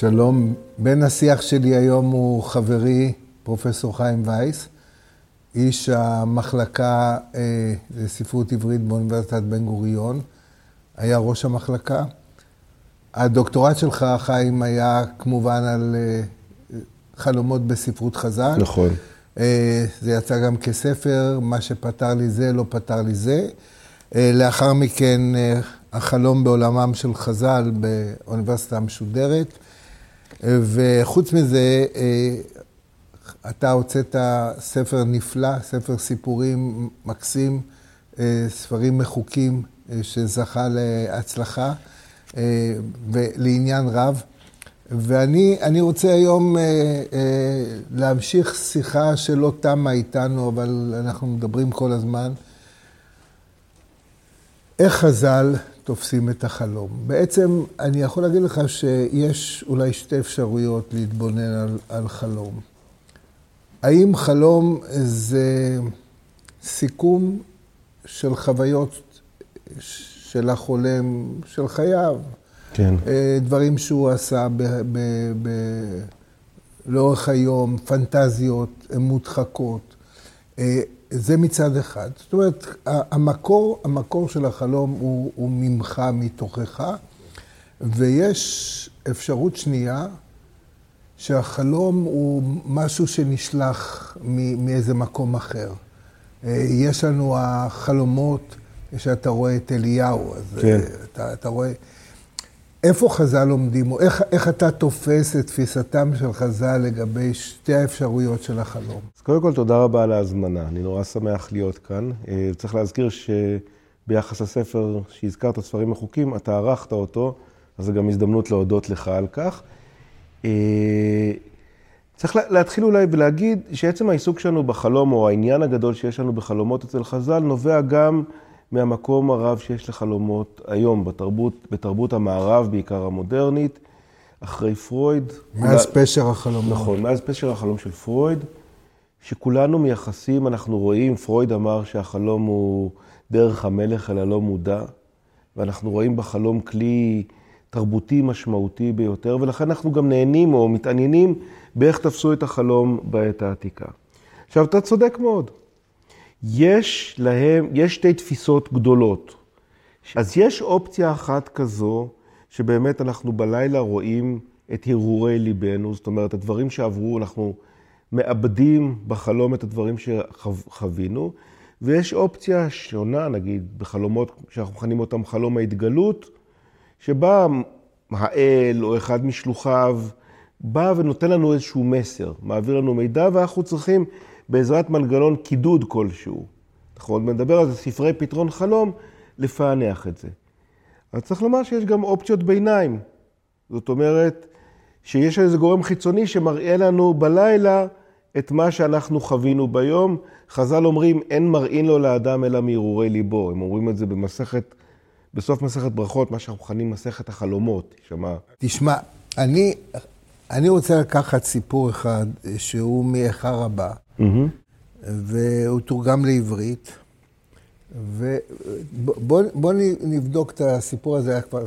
שלום, בן השיח שלי היום הוא חברי, פרופסור חיים וייס, איש המחלקה אה, לספרות עברית באוניברסיטת בן גוריון, היה ראש המחלקה. הדוקטורט שלך, חיים, היה כמובן על אה, חלומות בספרות חז"ל. נכון. אה, זה יצא גם כספר, מה שפתר לי זה, לא פתר לי זה. אה, לאחר מכן, אה, החלום בעולמם של חז"ל באוניברסיטה המשודרת. וחוץ מזה, אתה הוצאת ספר נפלא, ספר סיפורים מקסים, ספרים מחוקים שזכה להצלחה ולעניין רב. ואני רוצה היום אה, אה, להמשיך שיחה שלא תמה איתנו, אבל אנחנו מדברים כל הזמן. איך חז"ל תופסים את החלום? בעצם אני יכול להגיד לך שיש אולי שתי אפשרויות להתבונן על, על חלום. האם חלום זה סיכום של חוויות של החולם, של חייו? כן. אה, דברים שהוא עשה ב, ב, ב, לאורך היום, פנטזיות מודחקות. אה, זה מצד אחד. זאת אומרת, המקור, המקור של החלום הוא, הוא ממך, מתוכך, ויש אפשרות שנייה, שהחלום הוא משהו שנשלח מאיזה מקום אחר. אה, יש לנו החלומות, שאתה רואה את אליהו, אז כן. אתה, אתה רואה... איפה חז"ל לומדים, או איך, איך אתה תופס את תפיסתם של חז"ל לגבי שתי האפשרויות של החלום? אז קודם כל, תודה רבה על ההזמנה. אני נורא שמח להיות כאן. אה, צריך להזכיר שביחס לספר שהזכרת, ספרים מחוקים, אתה ערכת אותו, אז זו גם הזדמנות להודות לך על כך. אה, צריך להתחיל אולי ולהגיד שעצם העיסוק שלנו בחלום, או העניין הגדול שיש לנו בחלומות אצל חז"ל, נובע גם מהמקום הרב שיש לחלומות היום, בתרבות, בתרבות המערב, בעיקר המודרנית, אחרי פרויד. מאז כולה... פשר החלום. נכון, מאז פשר החלום של פרויד, שכולנו מייחסים, אנחנו רואים, פרויד אמר שהחלום הוא דרך המלך אל הלא מודע, ואנחנו רואים בחלום כלי תרבותי משמעותי ביותר, ולכן אנחנו גם נהנים או מתעניינים באיך תפסו את החלום בעת העתיקה. עכשיו, אתה צודק מאוד. יש להם, יש שתי תפיסות גדולות. אז יש אופציה אחת כזו, שבאמת אנחנו בלילה רואים את הרהורי ליבנו, זאת אומרת, הדברים שעברו, אנחנו מאבדים בחלום את הדברים שחווינו, ויש אופציה שונה, נגיד, בחלומות שאנחנו מכנים אותם חלום ההתגלות, שבה האל או אחד משלוחיו בא ונותן לנו איזשהו מסר, מעביר לנו מידע, ואנחנו צריכים בעזרת מנגנון קידוד כלשהו. אנחנו עוד נדבר על זה, ספרי פתרון חלום, לפענח את זה. אבל צריך לומר שיש גם אופציות ביניים. זאת אומרת, שיש איזה גורם חיצוני שמראה לנו בלילה את מה שאנחנו חווינו ביום. חז"ל אומרים, אין מראין לו לאדם אלא מהרהורי ליבו. הם אומרים את זה במסכת, בסוף מסכת ברכות, מה שאנחנו מכנים מסכת החלומות. שמה... תשמע, אני, אני רוצה לקחת סיפור אחד שהוא מאיכה רבה. והוא תורגם לעברית. ובואו נבדוק את הסיפור הזה, כבר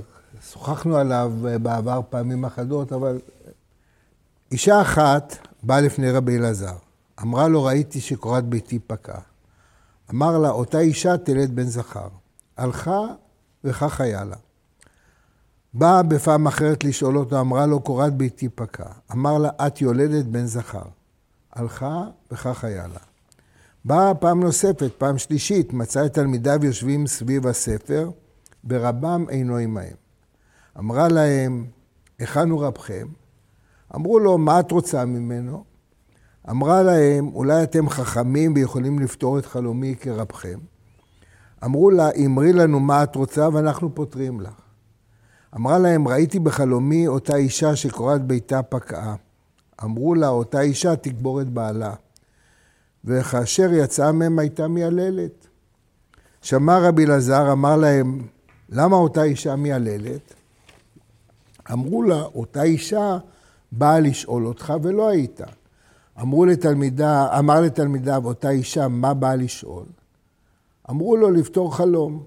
שוחחנו עליו בעבר פעמים אחדות, אבל אישה אחת באה לפני רבי אלעזר, אמרה לו, ראיתי שקורת ביתי פקעה. אמר לה, אותה אישה תלד בן זכר. הלכה וכך היה לה. באה בפעם אחרת לשאול אותו, אמרה לו, קורת ביתי פקעה. אמר לה, את יולדת בן זכר. הלכה וכך היה לה. באה פעם נוספת, פעם שלישית, מצאה את תלמידיו יושבים סביב הספר, ורבם אינו עמהם. אמרה להם, היכן הוא רבכם? אמרו לו, מה את רוצה ממנו? אמרה להם, אולי אתם חכמים ויכולים לפתור את חלומי כרבכם? אמרו לה, אמרי לנו מה את רוצה ואנחנו פותרים לך. אמרה להם, ראיתי בחלומי אותה אישה שקורת ביתה פקעה. אמרו לה, אותה אישה תקבור את בעלה. וכאשר יצאה מהם הייתה מייללת. שמע רבי אלעזר, אמר להם, למה אותה אישה מייללת? אמרו לה, אותה אישה באה לשאול אותך ולא היית. אמרו לתלמידה, אמר לתלמידיו, אותה אישה, מה באה לשאול? אמרו לו, לפתור חלום.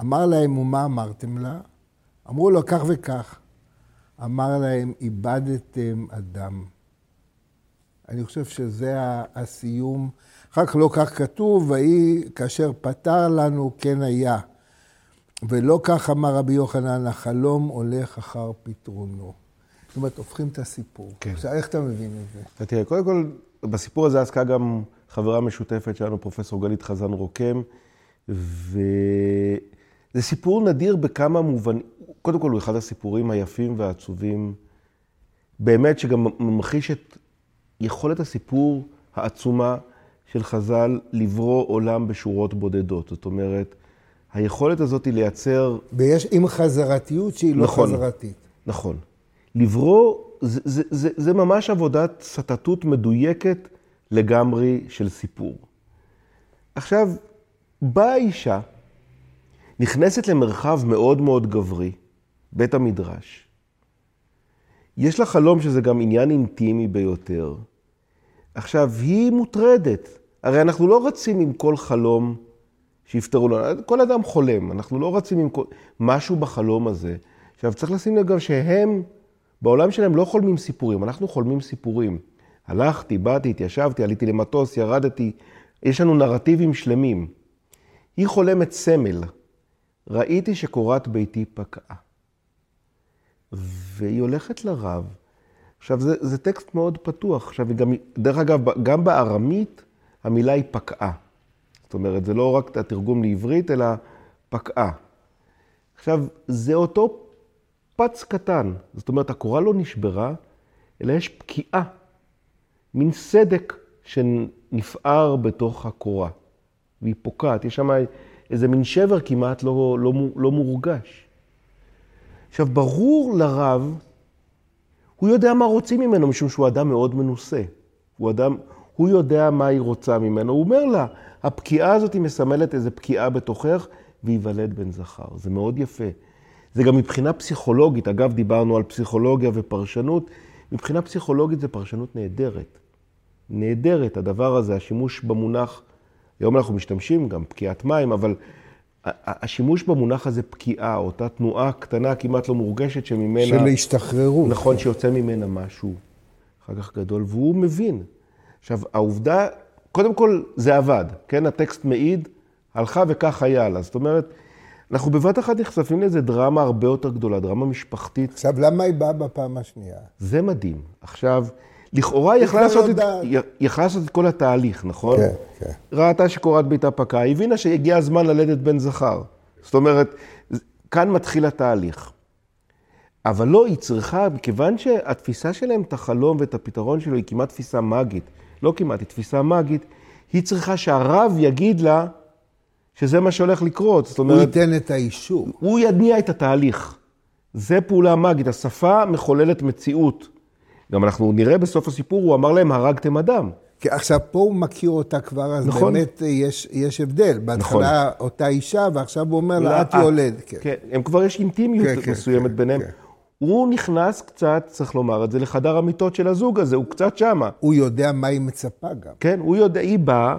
אמר להם, ומה אמרתם לה? אמרו לו, כך וכך. אמר להם, איבדתם אדם. אני חושב שזה הסיום. אחר כך לא כך כתוב, ויהי כאשר פתר לנו כן היה. ולא כך אמר רבי יוחנן, החלום הולך אחר פתרונו. זאת אומרת, הופכים את הסיפור. כן. עכשיו, איך אתה מבין את זה? תראה, קודם כל, בסיפור הזה עסקה גם חברה משותפת שלנו, פרופסור גלית חזן רוקם, וזה סיפור נדיר בכמה מובנים. קודם כל, הוא אחד הסיפורים היפים והעצובים, באמת, שגם ממחיש את יכולת הסיפור העצומה של חז"ל לברוא עולם בשורות בודדות. זאת אומרת, היכולת הזאת היא לייצר... ויש עם חזרתיות שהיא לא נכון, חזרתית. נכון. לברוא, זה, זה, זה, זה ממש עבודת סטטות מדויקת לגמרי של סיפור. עכשיו, באה אישה, נכנסת למרחב מאוד מאוד גברי, בית המדרש. יש לה חלום שזה גם עניין אינטימי ביותר. עכשיו, היא מוטרדת. הרי אנחנו לא רצים עם כל חלום שיפתרו לנו. כל אדם חולם, אנחנו לא רצים עם כל... משהו בחלום הזה. עכשיו, צריך לשים לב גם שהם, בעולם שלהם לא חולמים סיפורים, אנחנו חולמים סיפורים. הלכתי, באתי, התיישבתי, עליתי למטוס, ירדתי, יש לנו נרטיבים שלמים. היא חולמת סמל. ראיתי שקורת ביתי פקעה. והיא הולכת לרב. עכשיו, זה, זה טקסט מאוד פתוח. עכשיו, גם, דרך אגב, גם בארמית המילה היא פקעה. זאת אומרת, זה לא רק התרגום לעברית, אלא פקעה. עכשיו, זה אותו פץ קטן. זאת אומרת, הקורה לא נשברה, אלא יש פקיעה, מין סדק שנפער בתוך הקורה, והיא פוקעת. יש שם איזה מין שבר כמעט לא, לא, לא מורגש. עכשיו, ברור לרב, הוא יודע מה רוצים ממנו, משום שהוא אדם מאוד מנוסה. הוא אדם, הוא יודע מה היא רוצה ממנו. הוא אומר לה, הפקיעה הזאת היא מסמלת איזו פקיעה בתוכך, וייוולד בן זכר. זה מאוד יפה. זה גם מבחינה פסיכולוגית, אגב, דיברנו על פסיכולוגיה ופרשנות, מבחינה פסיכולוגית זו פרשנות נהדרת. נהדרת, הדבר הזה, השימוש במונח, היום אנחנו משתמשים גם פקיעת מים, אבל השימוש במונח הזה פקיעה, אותה תנועה קטנה כמעט לא מורגשת שממנה... של השתחררות. נכון, שיוצא ממנה משהו אחר כך גדול, והוא מבין. עכשיו, העובדה, קודם כל זה עבד, כן? הטקסט מעיד, הלכה וכך היה לה. זאת אומרת, אנחנו בבת אחת נחשפים לאיזה דרמה הרבה יותר גדולה, דרמה משפחתית. עכשיו, למה היא באה בפעם השנייה? זה מדהים. עכשיו, לכאורה היא יכלה לעשות, את, יכלה לעשות את כל התהליך, נכון? כן, כן. ראתה שקורת ביתה פקעה, הבינה שהגיע הזמן ללדת בן זכר. זאת אומרת, כאן מתחיל התהליך. אבל לא, היא צריכה, מכיוון שהתפיסה שלהם את החלום ואת הפתרון שלו היא כמעט תפיסה מאגית, לא כמעט, היא תפיסה מאגית, היא צריכה שהרב יגיד לה שזה מה שהולך לקרות. זאת אומרת... הוא ייתן את האישור. הוא יניע את התהליך. זה פעולה מאגית, השפה מחוללת מציאות. גם אנחנו נראה בסוף הסיפור, הוא אמר להם, הרגתם אדם. כי עכשיו, פה הוא מכיר אותה כבר, אז נכון. באמת יש, יש הבדל. בהתחלה נכון. אותה אישה, ועכשיו הוא אומר לה, את יולד. כן. כן, הם כבר יש אינטימיות כן, כן מסוימת כן, ביניהם. כן. הוא נכנס קצת, צריך לומר את זה, לחדר המיטות של הזוג הזה, הוא קצת שמה. הוא יודע מה היא מצפה גם. כן, הוא יודע, היא באה,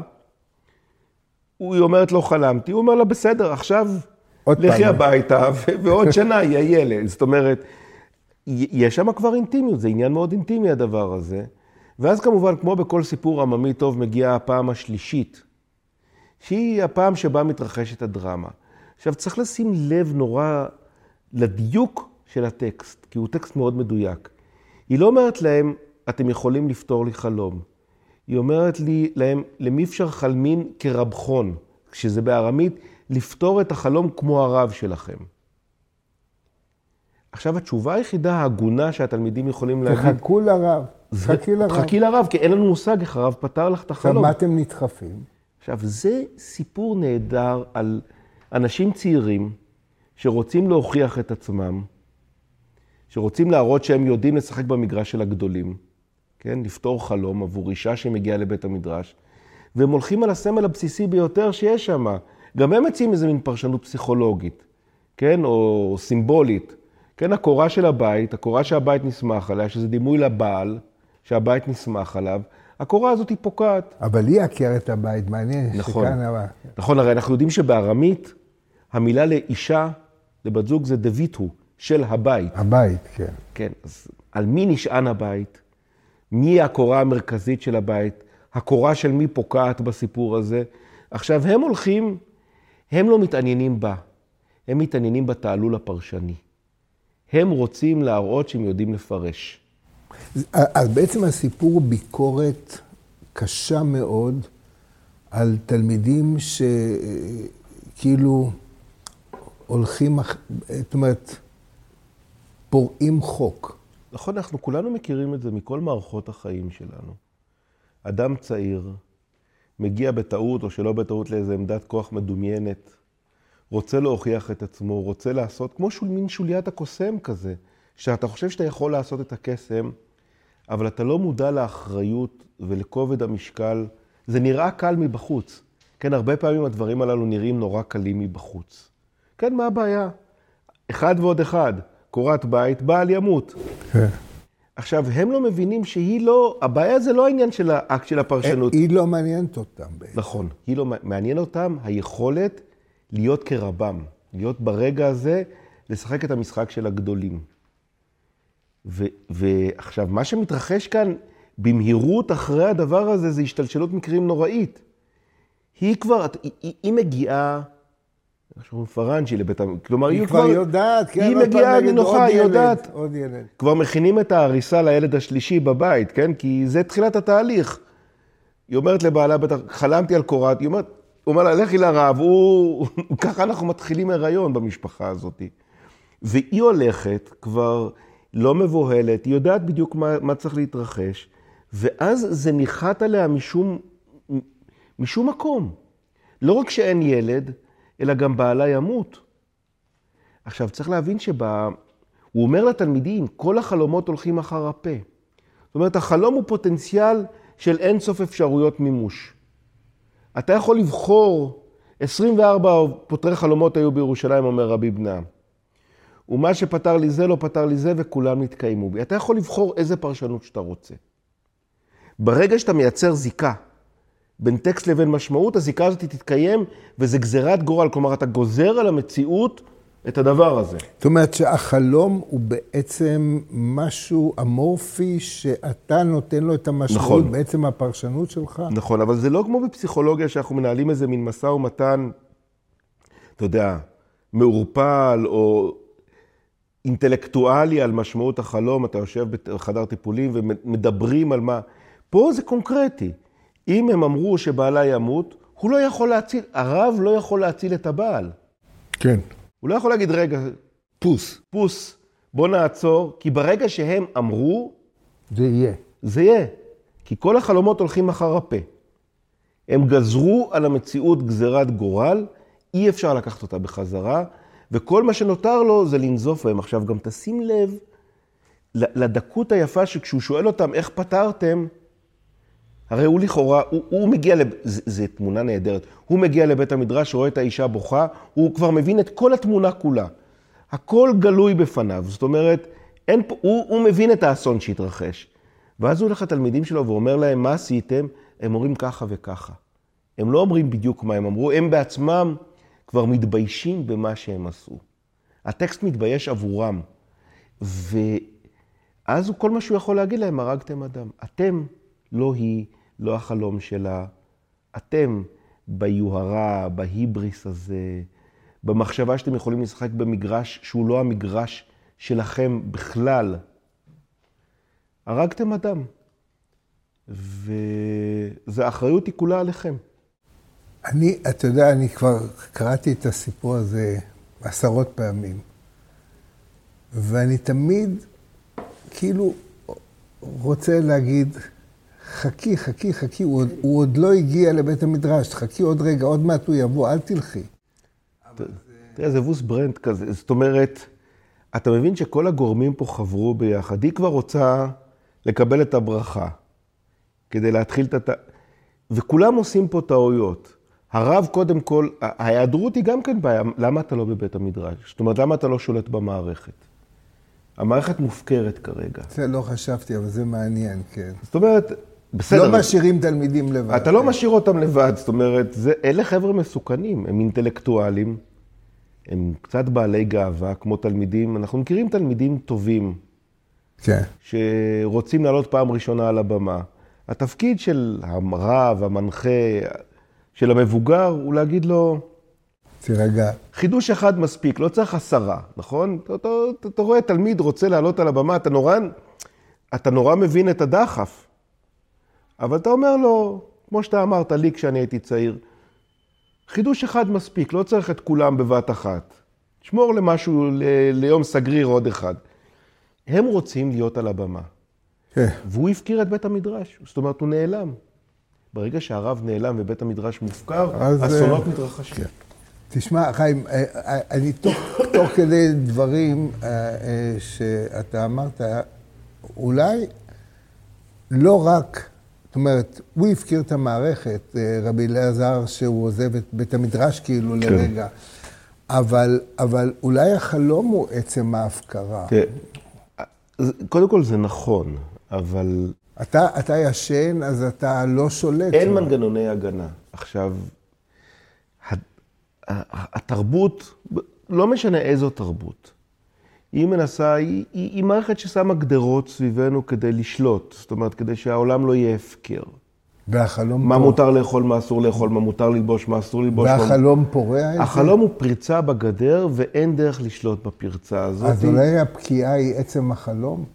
היא אומרת, לא חלמתי, הוא אומר לה, בסדר, עכשיו לכי הביתה, ועוד שנה יהיה ילד. זאת אומרת, יש שם כבר אינטימיות, זה עניין מאוד אינטימי הדבר הזה. ואז כמובן, כמו בכל סיפור עממי טוב, מגיעה הפעם השלישית, שהיא הפעם שבה מתרחשת הדרמה. עכשיו, צריך לשים לב נורא לדיוק של הטקסט, כי הוא טקסט מאוד מדויק. היא לא אומרת להם, אתם יכולים לפתור לי חלום. היא אומרת לי, להם, למי אפשר חלמין כרבחון, כשזה בארמית, לפתור את החלום כמו הרב שלכם. עכשיו, התשובה היחידה ההגונה שהתלמידים יכולים להגיד... תחכו לרב, חכי לרב. חכי לרב, כי אין לנו מושג איך הרב פתר לך את החלום. עכשיו, מה אתם נדחפים? עכשיו, זה סיפור נהדר על אנשים צעירים שרוצים להוכיח את עצמם, שרוצים להראות שהם יודעים לשחק במגרש של הגדולים, כן? לפתור חלום עבור אישה שמגיעה לבית המדרש, והם הולכים על הסמל הבסיסי ביותר שיש שם. גם הם מציעים איזה מין פרשנות פסיכולוגית, כן? או סימבולית. כן, הקורה של הבית, הקורה שהבית נסמך עליה, שזה דימוי לבעל, שהבית נסמך עליו, הקורה הזאת היא פוקעת. אבל היא עקרת הבית, מעניין. נכון, נכון, הרי אנחנו יודעים שבארמית, המילה לאישה, לבת זוג, זה דביטו, של הבית. הבית, כן. כן, אז על מי נשען הבית? מי הקורה המרכזית של הבית? הקורה של מי פוקעת בסיפור הזה? עכשיו, הם הולכים, הם לא מתעניינים בה, הם מתעניינים בתעלול הפרשני. הם רוצים להראות שהם יודעים לפרש. אז בעצם הסיפור הוא ביקורת קשה מאוד על תלמידים שכאילו הולכים, זאת אומרת, פורעים חוק. נכון, אנחנו כולנו מכירים את זה מכל מערכות החיים שלנו. אדם צעיר מגיע בטעות או שלא בטעות לאיזו עמדת כוח מדומיינת, רוצה להוכיח את עצמו, רוצה לעשות, כמו שול, מין שוליית הקוסם כזה, שאתה חושב שאתה יכול לעשות את הקסם, אבל אתה לא מודע לאחריות ולכובד המשקל. זה נראה קל מבחוץ. כן, הרבה פעמים הדברים הללו נראים נורא קלים מבחוץ. כן, מה הבעיה? אחד ועוד אחד, קורת בית, בעל ימות. כן. עכשיו, הם לא מבינים שהיא לא, הבעיה זה לא העניין של האקט של הפרשנות. היא לא מעניינת אותם בעצם. נכון, היא לא מעניין אותם היכולת להיות כרבם, להיות ברגע הזה, לשחק את המשחק של הגדולים. ו, ועכשיו, מה שמתרחש כאן במהירות אחרי הדבר הזה, זה השתלשלות מקרים נוראית. היא כבר, היא, היא מגיעה, איך שאומרים פרנג'י לבית המ... כלומר, היא, היא כבר יודעת, כן, היא מגיעה נינוחה, היא יודעת. עוד ילד. כבר מכינים את ההריסה לילד השלישי בבית, כן? כי זה תחילת התהליך. היא אומרת לבעלה, בטח, חלמתי על קורת, היא אומרת, הוא אומר לה, לכי לרב, הוא... ככה אנחנו מתחילים הריון במשפחה הזאת. והיא הולכת כבר לא מבוהלת, היא יודעת בדיוק מה, מה צריך להתרחש, ואז זה ניחת עליה משום, משום מקום. לא רק שאין ילד, אלא גם בעלה ימות. עכשיו, צריך להבין שבה... הוא אומר לתלמידים, כל החלומות הולכים אחר הפה. זאת אומרת, החלום הוא פוטנציאל של אין סוף אפשרויות מימוש. אתה יכול לבחור, 24 פותרי חלומות היו בירושלים, אומר רבי בנם. ומה שפתר לי זה, לא פתר לי זה, וכולם נתקיימו בי. אתה יכול לבחור איזה פרשנות שאתה רוצה. ברגע שאתה מייצר זיקה בין טקסט לבין משמעות, הזיקה הזאת תתקיים, וזה גזירת גורל. כלומר, אתה גוזר על המציאות את הדבר הזה. זאת אומרת שהחלום הוא בעצם משהו אמורפי שאתה נותן לו את המשמעות, נכון. בעצם הפרשנות שלך. נכון, אבל זה לא כמו בפסיכולוגיה שאנחנו מנהלים איזה מין משא ומתן, אתה יודע, מעורפל או אינטלקטואלי על משמעות החלום, אתה יושב בחדר טיפולים ומדברים על מה... פה זה קונקרטי. אם הם אמרו שבעלה ימות, הוא לא יכול להציל, הרב לא יכול להציל את הבעל. כן. הוא לא יכול להגיד, רגע, פוס, פוס, בוא נעצור, כי ברגע שהם אמרו... זה יהיה. זה יהיה. כי כל החלומות הולכים אחר הפה. הם גזרו על המציאות גזירת גורל, אי אפשר לקחת אותה בחזרה, וכל מה שנותר לו זה לנזוף בהם. עכשיו, גם תשים לב לדקות היפה שכשהוא שואל אותם, איך פתרתם? הרי הוא לכאורה, הוא, הוא מגיע, לב... זו תמונה נהדרת, הוא מגיע לבית המדרש, רואה את האישה בוכה, הוא כבר מבין את כל התמונה כולה. הכל גלוי בפניו, זאת אומרת, אין פה, הוא, הוא מבין את האסון שהתרחש. ואז הוא הולך לתלמידים שלו ואומר להם, מה עשיתם? הם אומרים ככה וככה. הם לא אומרים בדיוק מה הם אמרו, הם בעצמם כבר מתביישים במה שהם עשו. הטקסט מתבייש עבורם. ואז הוא, כל מה שהוא יכול להגיד להם, הרגתם אדם. אתם, לא היא, לא החלום שלה. אתם ביוהרה, בהיבריס הזה, במחשבה שאתם יכולים לשחק במגרש שהוא לא המגרש שלכם בכלל. הרגתם אדם. והאחריות היא כולה עליכם. אני, אתה יודע, אני כבר קראתי את הסיפור הזה עשרות פעמים, ואני תמיד כאילו רוצה להגיד, חכי, חכי, חכי, הוא עוד, הוא עוד לא הגיע לבית המדרש, חכי עוד רגע, עוד מעט הוא יבוא, אל תלכי. תראה, זה ווס ברנד כזה, זאת אומרת, אתה מבין שכל הגורמים פה חברו ביחד. היא כבר רוצה לקבל את הברכה, כדי להתחיל את הת... וכולם עושים פה טעויות. הרב, קודם כל, ההיעדרות היא גם כן בעיה. למה אתה לא בבית המדרש? זאת אומרת, למה אתה לא שולט במערכת? המערכת מופקרת כרגע. זה לא חשבתי, אבל זה מעניין, כן. זאת אומרת, בסדר. לא משאירים תלמידים לבד. אתה לא משאיר אותם לבד, זאת אומרת, זה, אלה חבר'ה מסוכנים, הם אינטלקטואלים, הם קצת בעלי גאווה, כמו תלמידים. אנחנו מכירים תלמידים טובים, כן. שרוצים לעלות פעם ראשונה על הבמה. התפקיד של הרב, המנחה, של המבוגר, הוא להגיד לו, תירגע. חידוש אחד מספיק, לא צריך עשרה, נכון? אתה, אתה, אתה, אתה רואה תלמיד רוצה לעלות על הבמה, אתה נורא, אתה נורא מבין את הדחף. אבל אתה אומר לו, כמו שאתה אמרת לי כשאני הייתי צעיר, חידוש אחד מספיק, לא צריך את כולם בבת אחת. שמור למשהו, ל, ליום סגריר עוד אחד. הם רוצים להיות על הבמה. כן. והוא הפקיר את בית המדרש, זאת אומרת, הוא נעלם. ברגע שהרב נעלם ובית המדרש מופקר, אסונות אה, מתרחשים. כן. תשמע, חיים, אה, אה, אני תוך, כדי דברים שאתה אמרת, אולי לא רק, זאת אומרת, הוא הפקיר את המערכת, אה, רבי אלעזר, שהוא עוזב את בית המדרש כאילו כן. לרגע, אבל, אבל אולי החלום הוא עצם ההפקרה. אז קודם כל זה נכון, אבל אתה, אתה ישן, אז אתה לא שולט. אין שם. מנגנוני הגנה. עכשיו, התרבות, לא משנה איזו תרבות, היא מנסה, היא, היא, היא מערכת ששמה גדרות סביבנו כדי לשלוט, זאת אומרת, כדי שהעולם לא יהיה הפקר. והחלום מה פורע. מותר לאכול, מה אסור לאכול, מה מותר ללבוש, מה אסור ללבוש. מה- והחלום פורע את זה? החלום הוא פריצה בגדר, ואין דרך לשלוט בפרצה הזאת. אז אולי הפקיעה היא עצם החלום?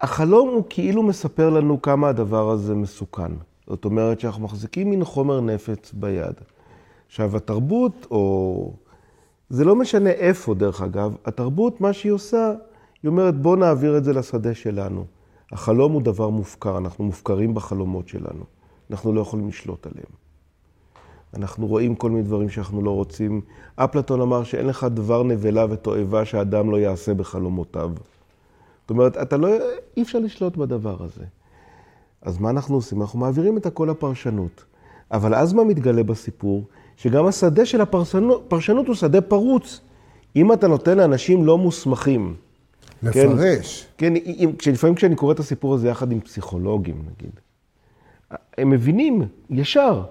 החלום הוא כאילו מספר לנו כמה הדבר הזה מסוכן. זאת אומרת שאנחנו מחזיקים מין חומר נפץ ביד. עכשיו, התרבות, או... זה לא משנה איפה, דרך אגב, התרבות, מה שהיא עושה, היא אומרת, בוא נעביר את זה לשדה שלנו. החלום הוא דבר מופקר, אנחנו מופקרים בחלומות שלנו. אנחנו לא יכולים לשלוט עליהם. אנחנו רואים כל מיני דברים שאנחנו לא רוצים. אפלטון אמר שאין לך דבר נבלה ותועבה שאדם לא יעשה בחלומותיו. זאת אומרת, אתה לא, אי אפשר לשלוט בדבר הזה. אז מה אנחנו עושים? אנחנו מעבירים את הכל לפרשנות. אבל אז מה מתגלה בסיפור? שגם השדה של הפרשנות פרשנות הוא שדה פרוץ. אם אתה נותן לאנשים לא מוסמכים, לפרש. כן, אם, כשלפעמים כשאני קורא את הסיפור הזה יחד עם פסיכולוגים, נגיד, הם מבינים ישר.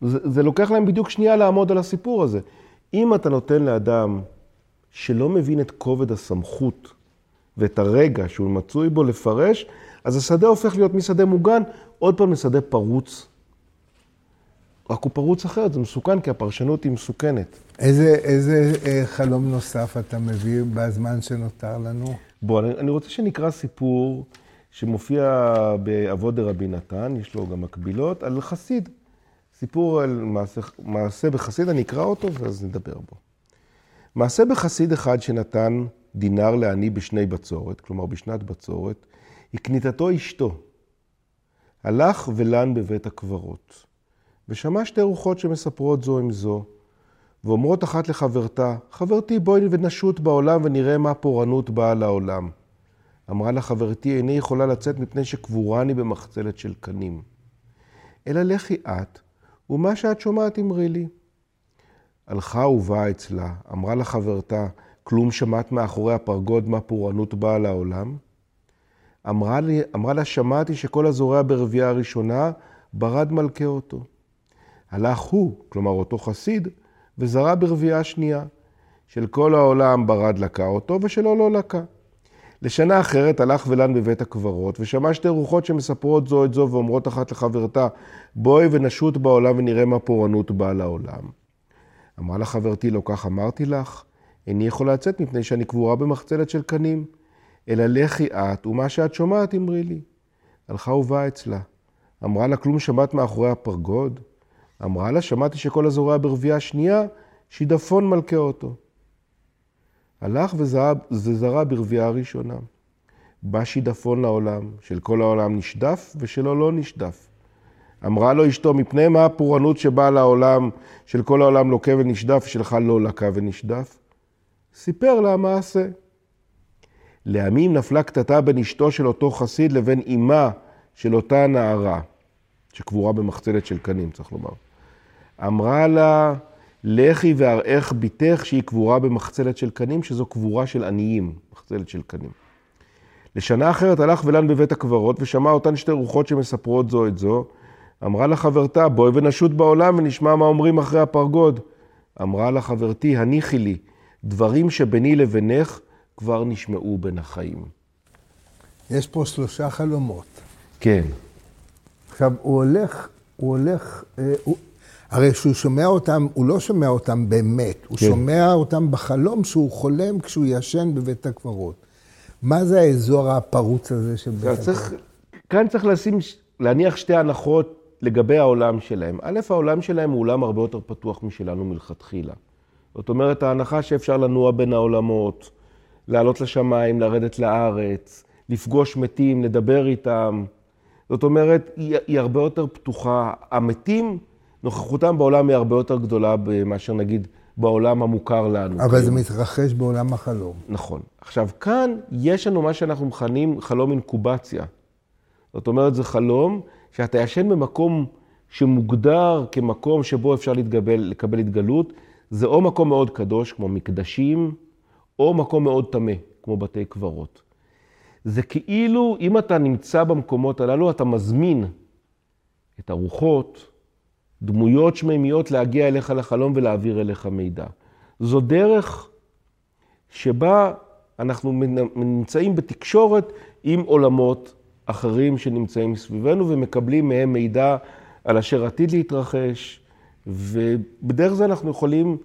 זה, זה לוקח להם בדיוק שנייה לעמוד על הסיפור הזה. אם אתה נותן לאדם שלא מבין את כובד הסמכות ואת הרגע שהוא מצוי בו לפרש, אז השדה הופך להיות משדה מוגן, עוד פעם לשדה פרוץ. רק הוא פרוץ אחרת, זה מסוכן, כי הפרשנות היא מסוכנת. איזה, איזה אה, חלום נוסף אתה מביא בזמן שנותר לנו? בוא, אני, אני רוצה שנקרא סיפור שמופיע באבות דרבי נתן, יש לו גם מקבילות, על חסיד. סיפור על מעשה, מעשה בחסיד, אני אקרא אותו ואז נדבר בו. מעשה בחסיד אחד שנתן דינר לעני בשני בצורת, כלומר בשנת בצורת, היא קניתתו אשתו. הלך ולן בבית הקברות, ושמע שתי רוחות שמספרות זו עם זו, ואומרות אחת לחברתה, חברתי בואי ונשוט בעולם ונראה מה פורענות באה לעולם. אמרה לה חברתי, איני יכולה לצאת מפני שקבורני במחצלת של קנים. אלא לכי את, ומה שאת שומעת אמרי לי. הלכה ובאה אצלה, אמרה לה חברתה, כלום שמעת מאחורי הפרגוד מה פורענות באה לעולם? אמרה, לי, אמרה לה, שמעתי שכל הזורע ברבייה הראשונה, ברד מלכה אותו. הלך הוא, כלומר אותו חסיד, וזרע ברבייה השנייה. של כל העולם ברד לקה אותו, ושלו לא לקה. לשנה אחרת הלך ולן בבית הקברות, ושמע שתי רוחות שמספרות זו את זו ואומרות אחת לחברתה, בואי ונשוט בעולם ונראה מה פורענות באה לעולם. אמרה לה חברתי, לא כך אמרתי לך, איני יכולה לצאת מפני שאני קבורה במחצלת של קנים. אלא לכי את, ומה שאת שומעת אמרי לי. הלכה ובאה אצלה. אמרה לה, כלום שמעת מאחורי הפרגוד? אמרה לה, שמעתי שכל הזורע ברבייה שנייה, שידפון מלכה אותו. הלך וזרע, ברבייה הראשונה. בא שידפון לעולם, של כל העולם נשדף ושלו לא נשדף. אמרה לו אשתו, מפני מה הפורענות שבאה לעולם, של כל העולם לוקה ונשדף, ושלך לא לקה ונשדף? סיפר לה המעשה. לימים נפלה קטטה בין אשתו של אותו חסיד לבין אמה של אותה נערה, שקבורה במחצלת של קנים, צריך לומר. אמרה לה, לכי ואראך בתך שהיא קבורה במחצלת של קנים, שזו קבורה של עניים, מחצלת של קנים. לשנה אחרת הלך ולן בבית הקברות, ושמע אותן שתי רוחות שמספרות זו את זו. אמרה לה חברתה, בואי ונשוט בעולם ונשמע מה אומרים אחרי הפרגוד. אמרה לה חברתי, הניחי לי, דברים שביני לבינך כבר נשמעו בין החיים. יש פה שלושה חלומות. כן. עכשיו, הוא הולך, הוא הולך, אה, הוא, הרי כשהוא שומע אותם, הוא לא שומע אותם באמת, הוא כן. שומע אותם בחלום שהוא חולם כשהוא ישן בבית הקברות. מה זה האזור הפרוץ הזה של בית הקברות? צריך, כאן צריך לשים, להניח שתי הנחות לגבי העולם שלהם. א', העולם שלהם הוא עולם הרבה יותר פתוח משלנו מלכתחילה. זאת אומרת, ההנחה שאפשר לנוע בין העולמות, לעלות לשמיים, לרדת לארץ, לפגוש מתים, לדבר איתם. זאת אומרת, היא, היא הרבה יותר פתוחה. המתים, נוכחותם בעולם היא הרבה יותר גדולה מאשר נגיד בעולם המוכר לנו. אבל זה כיום. מתרחש בעולם החלום. נכון. עכשיו, כאן יש לנו מה שאנחנו מכנים חלום אינקובציה. זאת אומרת, זה חלום שאתה ישן במקום שמוגדר כמקום שבו אפשר להתגבל, לקבל התגלות. זה או מקום מאוד קדוש, כמו מקדשים, או מקום מאוד טמא, כמו בתי קברות. זה כאילו, אם אתה נמצא במקומות הללו, אתה מזמין את הרוחות, דמויות שמימיות להגיע אליך לחלום ולהעביר אליך מידע. זו דרך שבה אנחנו נמצאים בתקשורת עם עולמות אחרים שנמצאים סביבנו ומקבלים מהם מידע על אשר עתיד להתרחש, ובדרך זה אנחנו יכולים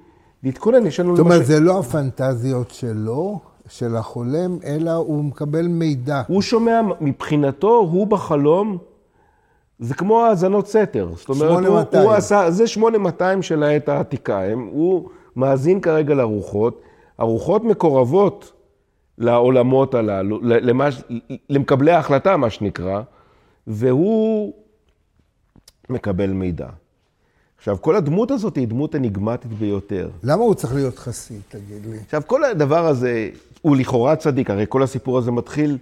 להתכונן. יש לנו זאת אומרת, זה לא הפנטזיות שלו, של החולם, אלא הוא מקבל מידע. הוא שומע, מבחינתו, הוא בחלום, זה כמו האזנות סתר. זאת אומרת, הוא, 8200. הוא עשה, זה 8200 של העת העתיקה. הם, הוא מאזין כרגע לרוחות. הרוחות מקורבות לעולמות הללו, ל- למה, ש- למקבלי ההחלטה, מה שנקרא, והוא מקבל מידע. עכשיו, כל הדמות הזאת היא דמות אניגמטית ביותר. למה הוא צריך להיות חסיד, תגיד לי? עכשיו, כל הדבר הזה הוא לכאורה צדיק, הרי כל הסיפור הזה מתחיל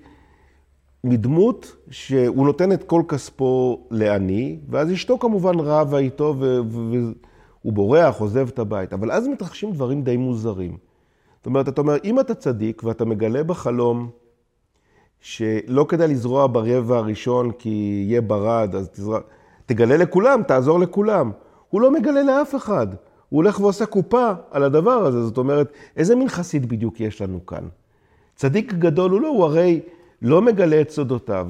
מדמות שהוא נותן את כל כספו לעני, ואז אשתו כמובן רבה איתו והוא בורח, עוזב את הבית. אבל אז מתרחשים דברים די מוזרים. זאת אומרת, אתה אומר, אם אתה צדיק ואתה מגלה בחלום שלא כדאי לזרוע ברבע הראשון כי יהיה ברד, אז תזרע... תגלה לכולם, תעזור לכולם. הוא לא מגלה לאף אחד. הוא הולך ועושה קופה על הדבר הזה. זאת אומרת, איזה מין חסיד בדיוק יש לנו כאן? צדיק גדול הוא לא, הוא הרי לא מגלה את סודותיו.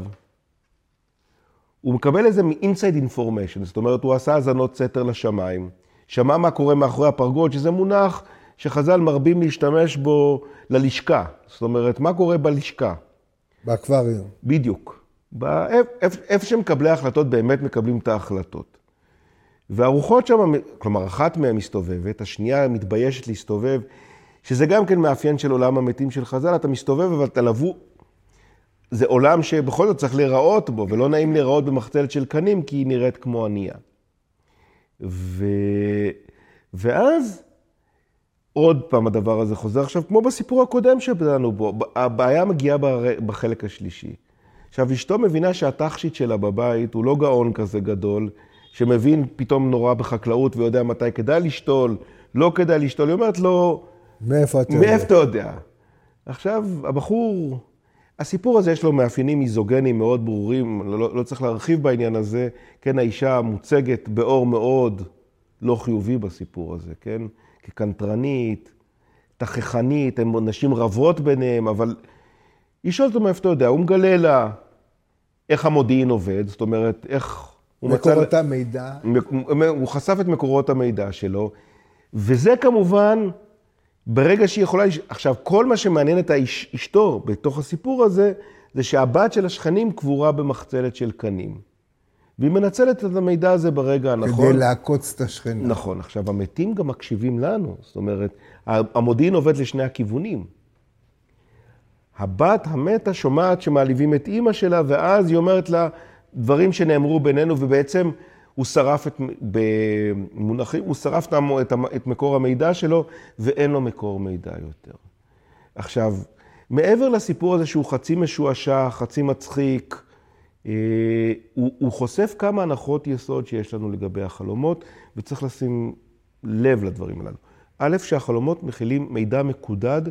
הוא מקבל איזה inside information, זאת אומרת, הוא עשה האזנות סתר לשמיים, שמע מה קורה מאחורי הפרגוד, שזה מונח שחז"ל מרבים להשתמש בו ללשכה. זאת אומרת, מה קורה בלשכה? באקווריום. בדיוק. בא- איפ- איפ- איפה שמקבלי ההחלטות באמת מקבלים את ההחלטות. והרוחות שם, כלומר, אחת מהן מסתובבת, השנייה מתביישת להסתובב, שזה גם כן מאפיין של עולם המתים של חז"ל, אתה מסתובב, אבל אתה לבוא... זה עולם שבכל זאת צריך להיראות בו, ולא נעים להיראות במחצלת של קנים, כי היא נראית כמו ענייה. ו... ואז עוד פעם הדבר הזה חוזר. עכשיו, כמו בסיפור הקודם שדנו בו, הבעיה מגיעה בחלק השלישי. עכשיו, אשתו מבינה שהתכשיט שלה בבית הוא לא גאון כזה גדול, שמבין פתאום נורא בחקלאות ויודע מתי כדאי לשתול, לא כדאי לשתול. היא אומרת לו, מאיפה אתה יודע? מאיפה אתה יודע? עכשיו, הבחור, הסיפור הזה יש לו מאפיינים מיזוגנים מאוד ברורים, לא, לא צריך להרחיב בעניין הזה. כן, האישה מוצגת באור מאוד לא חיובי בסיפור הזה, כן? כקנטרנית, תככנית, הן נשים רבות ביניהם, אבל היא שואלת אותו מאיפה אתה יודע, הוא מגלה לה איך המודיעין עובד, זאת אומרת, איך הוא מצא... מקורות המידע. הוא חשף את מקורות המידע שלו, וזה כמובן, ברגע שהיא יכולה... עכשיו, כל מה שמעניין את האש, אשתו בתוך הסיפור הזה, זה שהבת של השכנים קבורה במחצלת של קנים. והיא מנצלת את המידע הזה ברגע הנכון. כדי לעקוץ את השכנה. נכון. עכשיו, המתים גם מקשיבים לנו. זאת אומרת, המודיעין עובד לשני הכיוונים. הבת המתה שומעת שמעליבים את אימא שלה, ואז היא אומרת לה דברים שנאמרו בינינו, ובעצם הוא שרף את, במונחים, הוא שרף את, את מקור המידע שלו, ואין לו מקור מידע יותר. עכשיו, מעבר לסיפור הזה שהוא חצי משועשע, חצי מצחיק, אה, הוא, הוא חושף כמה הנחות יסוד שיש לנו לגבי החלומות, וצריך לשים לב לדברים הללו. א', שהחלומות מכילים מידע מקודד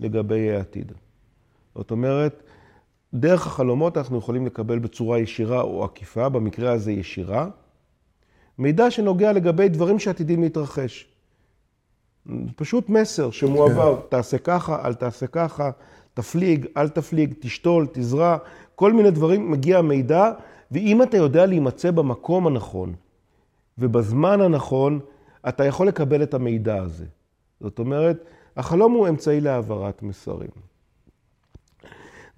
לגבי העתיד. זאת אומרת, דרך החלומות אנחנו יכולים לקבל בצורה ישירה או עקיפה, במקרה הזה ישירה, מידע שנוגע לגבי דברים שעתידים להתרחש. פשוט מסר שמועבר, כן. תעשה ככה, אל תעשה ככה, תפליג, אל תפליג, תשתול, תזרע, כל מיני דברים, מגיע מידע, ואם אתה יודע להימצא במקום הנכון ובזמן הנכון, אתה יכול לקבל את המידע הזה. זאת אומרת, החלום הוא אמצעי להעברת מסרים.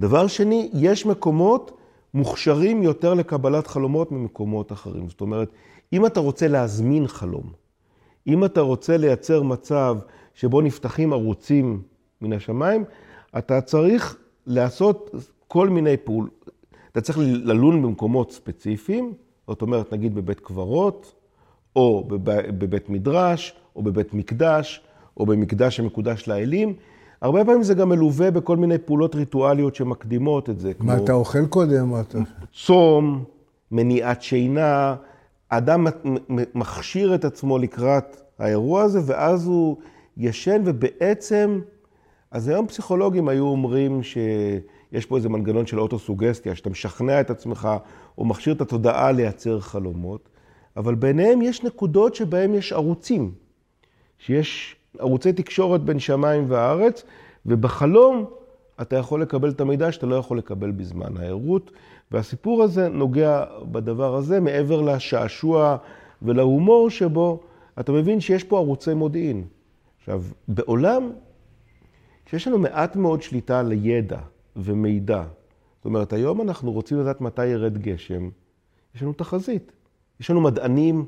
דבר שני, יש מקומות מוכשרים יותר לקבלת חלומות ממקומות אחרים. זאת אומרת, אם אתה רוצה להזמין חלום, אם אתה רוצה לייצר מצב שבו נפתחים ערוצים מן השמיים, אתה צריך לעשות כל מיני פעול. אתה צריך ללון במקומות ספציפיים, זאת אומרת, נגיד בבית קברות, או בבית מדרש, או בבית מקדש, או במקדש שמקודש לאלים. הרבה פעמים זה גם מלווה בכל מיני פעולות ריטואליות שמקדימות את זה. מה, כמו... אתה אוכל קודם? אתה... צום, מניעת שינה, אדם מכשיר את עצמו לקראת האירוע הזה, ואז הוא ישן, ובעצם, אז היום פסיכולוגים היו אומרים שיש פה איזה מנגנון של אוטוסוגסטיה, שאתה משכנע את עצמך, או מכשיר את התודעה לייצר חלומות, אבל ביניהם יש נקודות שבהם יש ערוצים, שיש ערוצי תקשורת בין שמיים וארץ, ובחלום אתה יכול לקבל את המידע שאתה לא יכול לקבל בזמן הערות. והסיפור הזה נוגע בדבר הזה, מעבר לשעשוע ולהומור שבו אתה מבין שיש פה ערוצי מודיעין. עכשיו, בעולם שיש לנו מעט מאוד שליטה על ידע ומידע, זאת אומרת, היום אנחנו רוצים לדעת מתי ירד גשם, יש לנו תחזית. יש לנו מדענים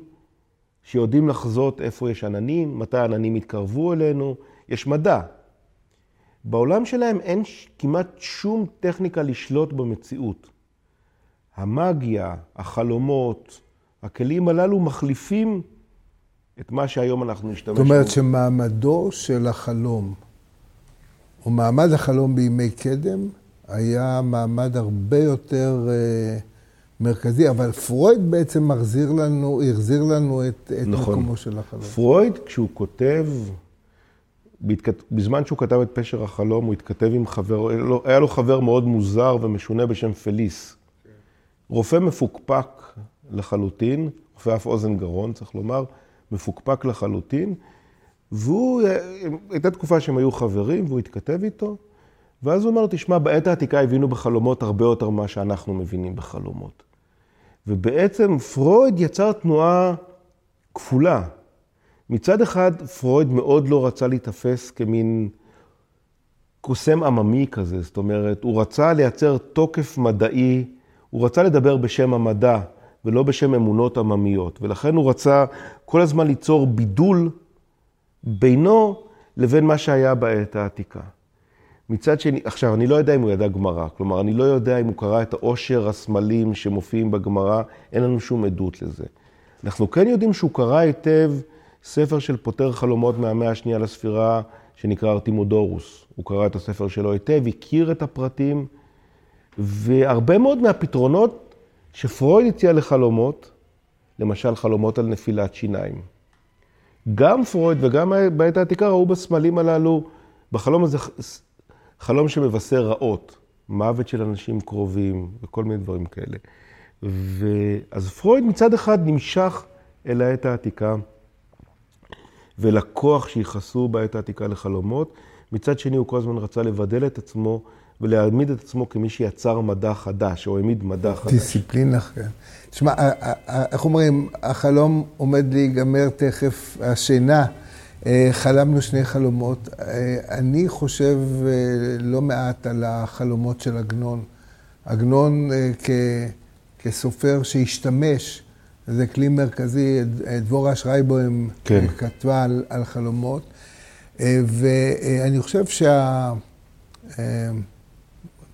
שיודעים לחזות איפה יש עננים, מתי העננים יתקרבו אלינו, יש מדע. בעולם שלהם אין כמעט שום טכניקה לשלוט במציאות. המאגיה, החלומות, הכלים הללו מחליפים את מה שהיום אנחנו נשתמש בו. זאת אומרת שמעמדו של החלום, או מעמד החלום בימי קדם, היה מעמד הרבה יותר אה, מרכזי, אבל פרויד בעצם מחזיר לנו, החזיר לנו את, את נכון. מקומו של החלום. פרויד, כשהוא כותב, בזמן שהוא כתב את פשר החלום, הוא התכתב עם חבר, היה לו חבר מאוד מוזר ומשונה בשם פליס. רופא מפוקפק לחלוטין, רופא אף אוזן גרון, צריך לומר, מפוקפק לחלוטין, והוא, הייתה תקופה שהם היו חברים, והוא התכתב איתו, ואז הוא אומר, תשמע, בעת העתיקה הבינו בחלומות הרבה יותר ממה שאנחנו מבינים בחלומות. ובעצם פרויד יצר תנועה כפולה. מצד אחד, פרויד מאוד לא רצה להיתפס כמין קוסם עממי כזה, זאת אומרת, הוא רצה לייצר תוקף מדעי הוא רצה לדבר בשם המדע ולא בשם אמונות עממיות, ולכן הוא רצה כל הזמן ליצור בידול בינו לבין מה שהיה בעת העתיקה. מצד שני, עכשיו, אני לא יודע אם הוא ידע גמרא, כלומר, אני לא יודע אם הוא קרא את העושר הסמלים שמופיעים בגמרא, אין לנו שום עדות לזה. אנחנו כן יודעים שהוא קרא היטב ספר של פותר חלומות מהמאה השנייה לספירה, שנקרא ארתימודורוס. הוא קרא את הספר שלו היטב, הכיר את הפרטים, והרבה מאוד מהפתרונות שפרויד הציע לחלומות, למשל חלומות על נפילת שיניים. גם פרויד וגם בעת העתיקה ראו בסמלים הללו, בחלום הזה חלום שמבשר רעות, מוות של אנשים קרובים וכל מיני דברים כאלה. ואז פרויד מצד אחד נמשך אל העת העתיקה ולכוח שייחסו בעת העתיקה לחלומות, מצד שני הוא כל הזמן רצה לבדל את עצמו ולהעמיד את עצמו כמי שיצר מדע חדש, או העמיד מדע חדש. דיסציפלינה, כן. תשמע, איך אומרים, החלום עומד להיגמר תכף, השינה. אה, חלמנו שני חלומות. אה, אני חושב אה, לא מעט על החלומות של עגנון. עגנון כ, כסופר שהשתמש, זה כלי מרכזי, דבורה שרייבוים כן. כתבה על, על חלומות. ואני חושב שה...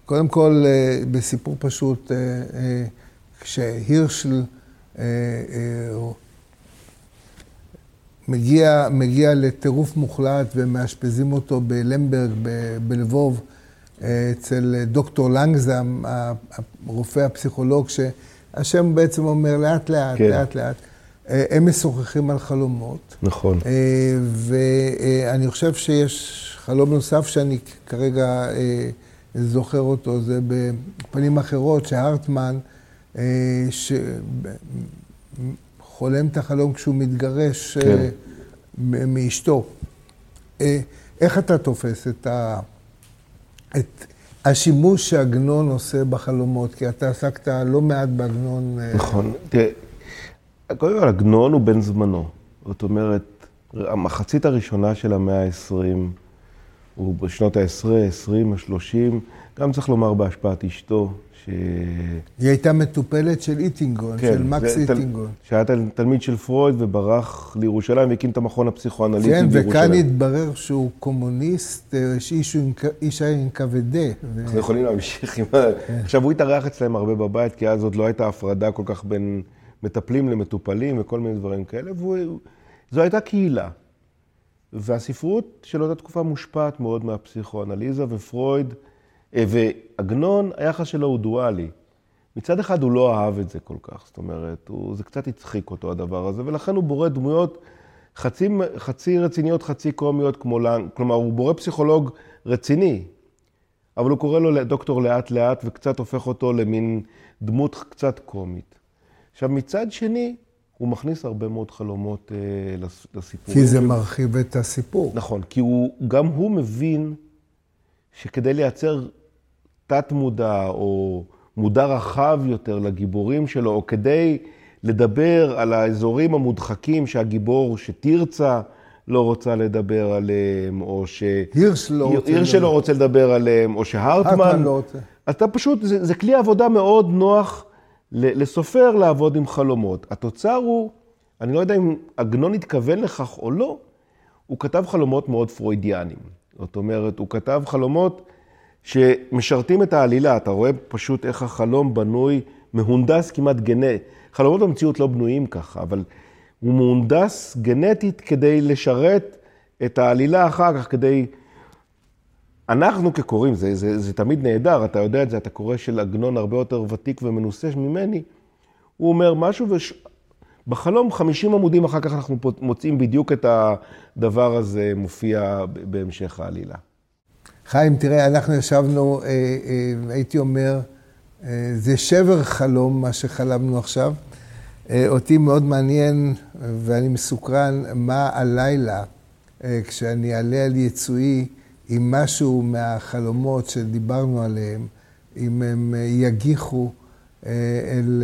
קודם כל, אה, בסיפור פשוט, אה, אה, כשהירשל מגיע, מגיע לטירוף מוחלט ומאשפזים אותו בלמברג, בלבוב, אצל דוקטור לנגזם, הרופא הפסיכולוג, שהשם בעצם אומר לאט לאט, כן. לאט לאט. הם משוחחים על חלומות. נכון. ואני חושב שיש חלום נוסף שאני כרגע... זוכר אותו, זה בפנים אחרות, שהרטמן, אה, שחולם את החלום כשהוא מתגרש אה, כן. מאשתו. אה, איך אתה תופס את, ה... את השימוש שעגנון עושה בחלומות? כי אתה עסקת לא מעט בעגנון. אה, נכון. תראה, קודם כל, עגנון הוא בן זמנו. זאת אומרת, המחצית הראשונה של המאה ה-20, הוא בשנות ה-10, ה-20, ה-30, גם צריך לומר בהשפעת אשתו, ש... היא הייתה מטופלת של איטינגון, כן, של מקס זה, איטינגון. שהיה תל, תלמיד של פרויד וברח לירושלים והקים את המכון הפסיכואנליטי כן, בירושלים. כן, וכאן התברר שהוא קומוניסט, אה, איש, איש עם כבדה. אנחנו. יכולים להמשיך עם ה... כן. עכשיו, הוא התארח אצלם הרבה בבית, כי אז עוד לא הייתה הפרדה כל כך בין מטפלים למטופלים וכל מיני דברים כאלה, וזו הייתה קהילה. והספרות של אותה תקופה מושפעת מאוד מהפסיכואנליזה, ופרויד... אה, ועגנון, היחס שלו הוא דואלי. מצד אחד הוא לא אהב את זה כל כך, זאת אומרת, הוא, זה קצת הצחיק אותו הדבר הזה, ולכן הוא בורא דמויות חצי, חצי רציניות, חצי קומיות, כמו לנג, כלומר, הוא בורא פסיכולוג רציני, אבל הוא קורא לו דוקטור לאט לאט וקצת הופך אותו למין דמות קצת קומית. עכשיו, מצד שני, הוא מכניס הרבה מאוד חלומות אה, לסיפור. כי זה מרחיב את הסיפור. נכון, כי הוא, גם הוא מבין שכדי לייצר תת-מודע או מודע רחב יותר לגיבורים שלו, או כדי לדבר על האזורים המודחקים שהגיבור, שתרצה, לא רוצה לדבר עליהם, או ש... הירש לא רוצה, הירש לא רוצה לדבר עליהם, או שהרטמן... לא רוצה. אתה פשוט, זה, זה כלי עבודה מאוד נוח לסופר לעבוד עם חלומות. התוצר הוא, אני לא יודע אם עגנון התכוון לכך או לא, הוא כתב חלומות מאוד פרוידיאניים. זאת אומרת, הוא כתב חלומות שמשרתים את העלילה. אתה רואה פשוט איך החלום בנוי, מהונדס כמעט גנט. חלומות במציאות לא בנויים ככה, אבל הוא מהונדס גנטית כדי לשרת את העלילה אחר כך, כדי... אנחנו כקוראים, זה, זה, זה תמיד נהדר, אתה יודע את זה, אתה קורא של עגנון הרבה יותר ותיק ומנוסה ממני. הוא אומר משהו, וש... בחלום 50 עמודים אחר כך אנחנו מוצאים בדיוק את הדבר הזה מופיע בהמשך העלילה. חיים, תראה, אנחנו ישבנו, אה, אה, הייתי אומר, אה, זה שבר חלום, מה שחלמנו עכשיו. אותי מאוד מעניין, ואני מסוקרן, מה הלילה, כשאני אעלה על יצואי, עם משהו מהחלומות שדיברנו עליהם, אם הם יגיחו אל,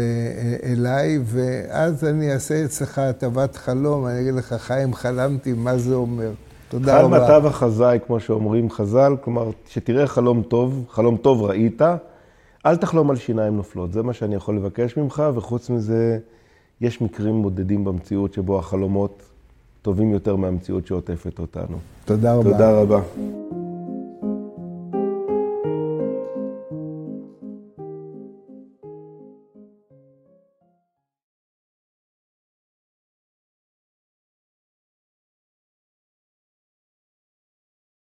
אליי, ואז אני אעשה אצלך הטבת חלום, אני אגיד לך, חיים, חלמתי, מה זה אומר? תודה רבה. חל מטב החזאי, כמו שאומרים חז"ל, כלומר, שתראה חלום טוב, חלום טוב ראית, אל תחלום על שיניים נופלות. זה מה שאני יכול לבקש ממך, וחוץ מזה, יש מקרים בודדים במציאות שבו החלומות טובים יותר מהמציאות שעוטפת אותנו. תודה רבה. תודה רבה.